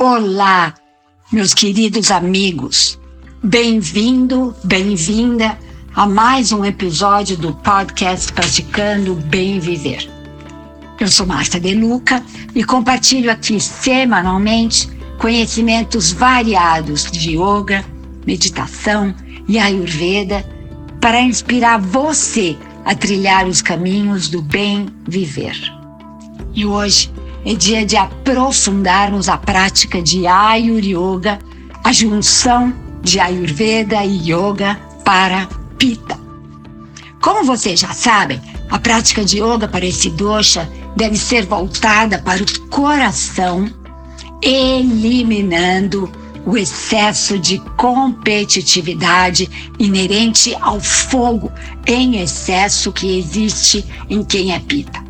Olá, meus queridos amigos. Bem-vindo, bem-vinda a mais um episódio do podcast Praticando Bem Viver. Eu sou Márcia De Luca e compartilho aqui semanalmente conhecimentos variados de yoga, meditação e ayurveda para inspirar você a trilhar os caminhos do bem viver. E hoje é dia de aprofundarmos a prática de Ayur Yoga, a junção de Ayurveda e Yoga para Pitta. Como vocês já sabem, a prática de yoga para esse dosha deve ser voltada para o coração, eliminando o excesso de competitividade inerente ao fogo em excesso que existe em quem é pita.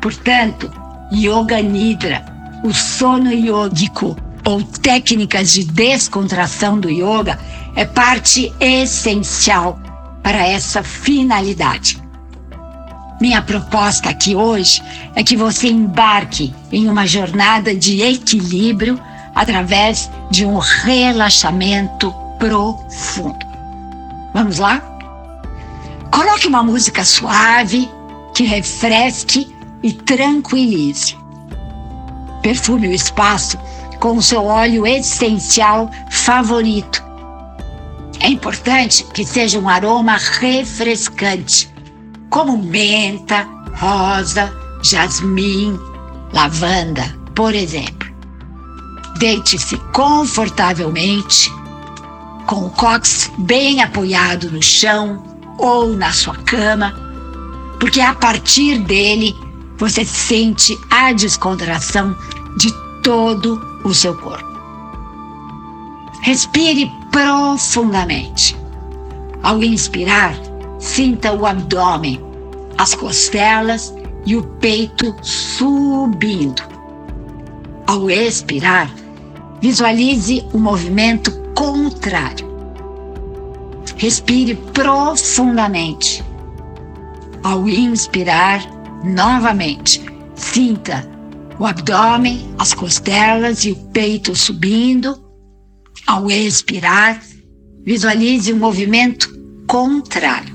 Portanto, Yoga Nidra, o sono yógico ou técnicas de descontração do yoga é parte essencial para essa finalidade. Minha proposta aqui hoje é que você embarque em uma jornada de equilíbrio através de um relaxamento profundo. Vamos lá? Coloque uma música suave que refresque e tranquilize. Perfume o espaço com o seu óleo essencial favorito. É importante que seja um aroma refrescante, como menta, rosa, jasmim, lavanda, por exemplo. Deite-se confortavelmente, com o cox bem apoiado no chão ou na sua cama, porque a partir dele você sente a descontração de todo o seu corpo. Respire profundamente. Ao inspirar, sinta o abdômen, as costelas e o peito subindo. Ao expirar, Visualize o movimento contrário. Respire profundamente. Ao inspirar, novamente, sinta o abdômen, as costelas e o peito subindo. Ao expirar, visualize o movimento contrário.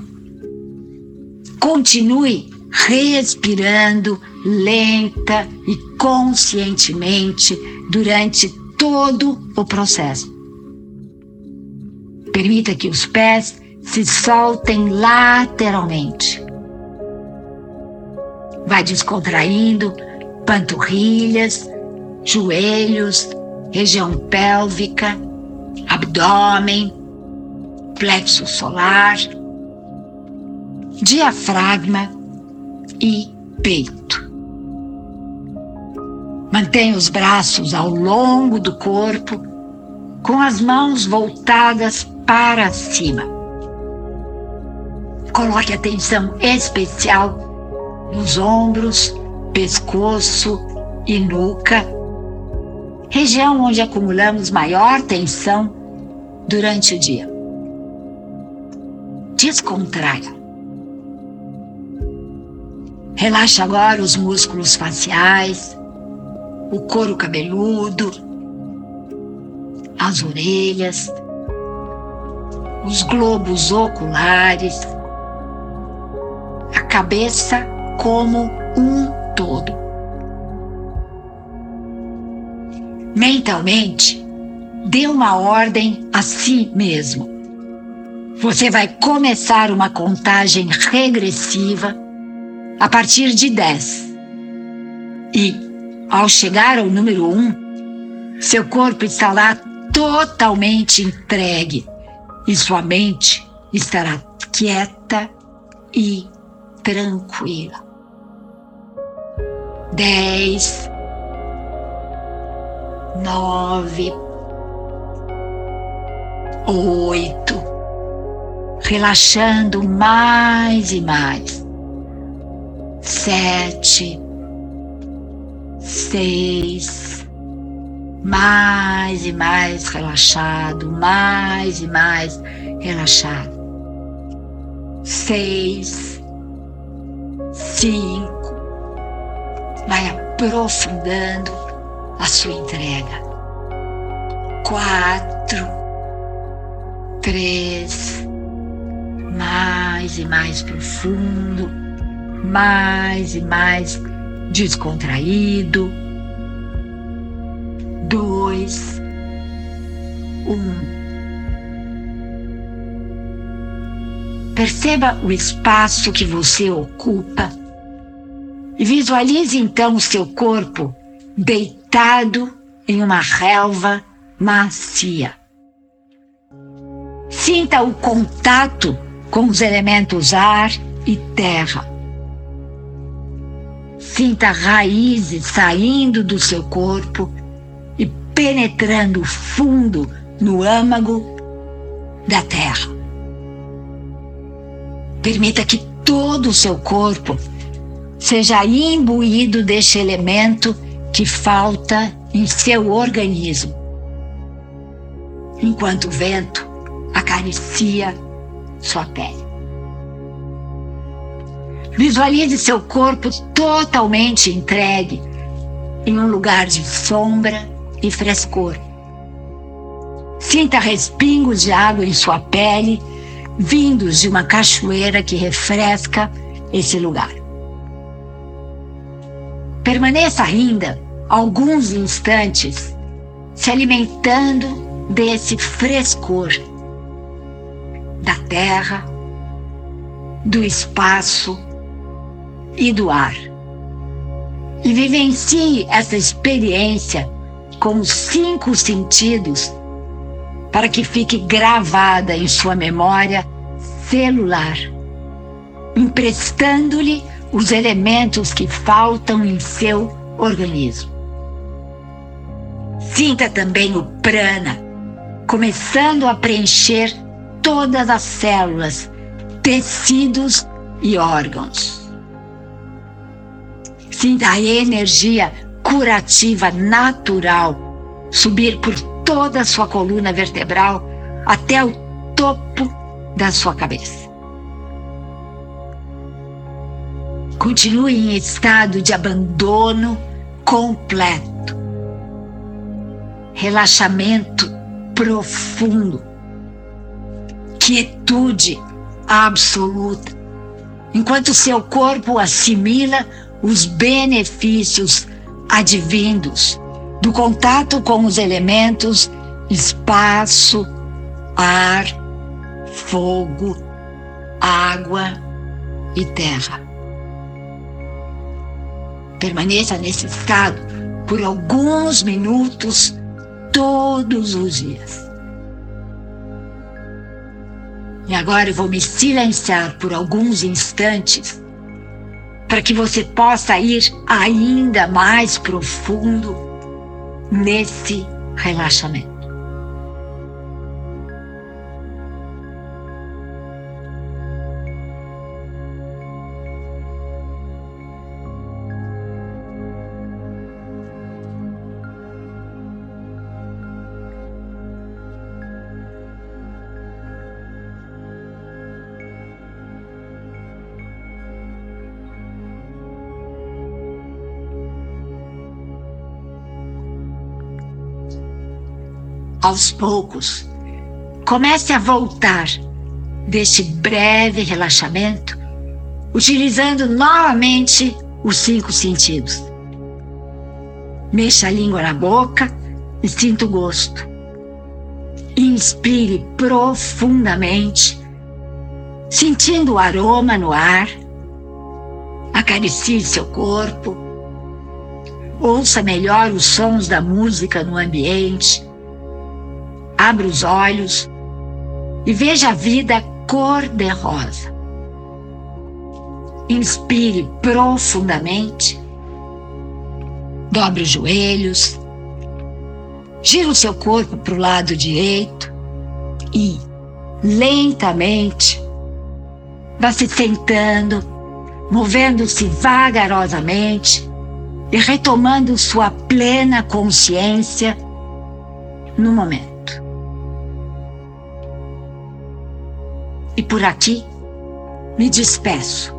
Continue respirando lenta e conscientemente durante todo o processo. Permita que os pés se soltem lateralmente. Vai descontraindo panturrilhas, joelhos, região pélvica, abdômen, plexo solar, diafragma e peito. Mantenha os braços ao longo do corpo, com as mãos voltadas para cima. Coloque atenção especial nos ombros, pescoço e nuca, região onde acumulamos maior tensão durante o dia. Descontraia. Relaxa agora os músculos faciais, o couro cabeludo, as orelhas, os globos oculares, a cabeça como um todo. Mentalmente, dê uma ordem a si mesmo. Você vai começar uma contagem regressiva a partir de 10. E ao chegar ao número um, seu corpo está lá totalmente entregue e sua mente estará quieta e tranquila. Dez, nove, oito, relaxando mais e mais. Sete, seis, mais e mais relaxado, mais e mais relaxado. Seis, cinco, vai aprofundando a sua entrega. quatro, três, mais e mais profundo, mais e mais descontraído. Dois, um. Perceba o espaço que você ocupa e visualize então o seu corpo deitado em uma relva macia. Sinta o contato com os elementos ar e terra. Sinta raízes saindo do seu corpo e penetrando fundo no âmago da terra. Permita que todo o seu corpo seja imbuído deste elemento que falta em seu organismo, enquanto o vento acaricia sua pele. Visualize seu corpo totalmente entregue em um lugar de sombra e frescor. Sinta respingos de água em sua pele, vindos de uma cachoeira que refresca esse lugar. Permaneça ainda alguns instantes se alimentando desse frescor da terra, do espaço e do ar. E vivencie essa experiência com os cinco sentidos para que fique gravada em sua memória celular, emprestando-lhe os elementos que faltam em seu organismo. Sinta também o prana começando a preencher todas as células, tecidos e órgãos. Sinta a energia curativa natural subir por toda a sua coluna vertebral até o topo da sua cabeça. Continue em estado de abandono completo, relaxamento profundo, quietude absoluta, enquanto seu corpo assimila os benefícios advindos do contato com os elementos espaço, ar, fogo, água e terra. Permaneça nesse estado por alguns minutos todos os dias. E agora eu vou me silenciar por alguns instantes para que você possa ir ainda mais profundo nesse relaxamento. Aos poucos, comece a voltar deste breve relaxamento, utilizando novamente os cinco sentidos. Mexa a língua na boca e sinta o gosto. Inspire profundamente, sentindo o aroma no ar. Acaricie seu corpo. Ouça melhor os sons da música no ambiente Abra os olhos e veja a vida cor-de-rosa. Inspire profundamente. Dobre os joelhos. Gira o seu corpo para o lado direito e, lentamente, vá se sentando, movendo-se vagarosamente e retomando sua plena consciência no momento. E por aqui me despeço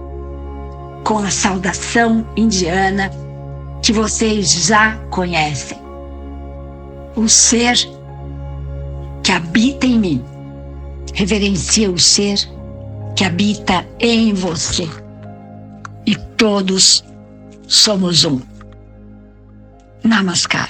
com a saudação indiana que vocês já conhecem. O ser que habita em mim reverencia o ser que habita em você. E todos somos um. Namaskar.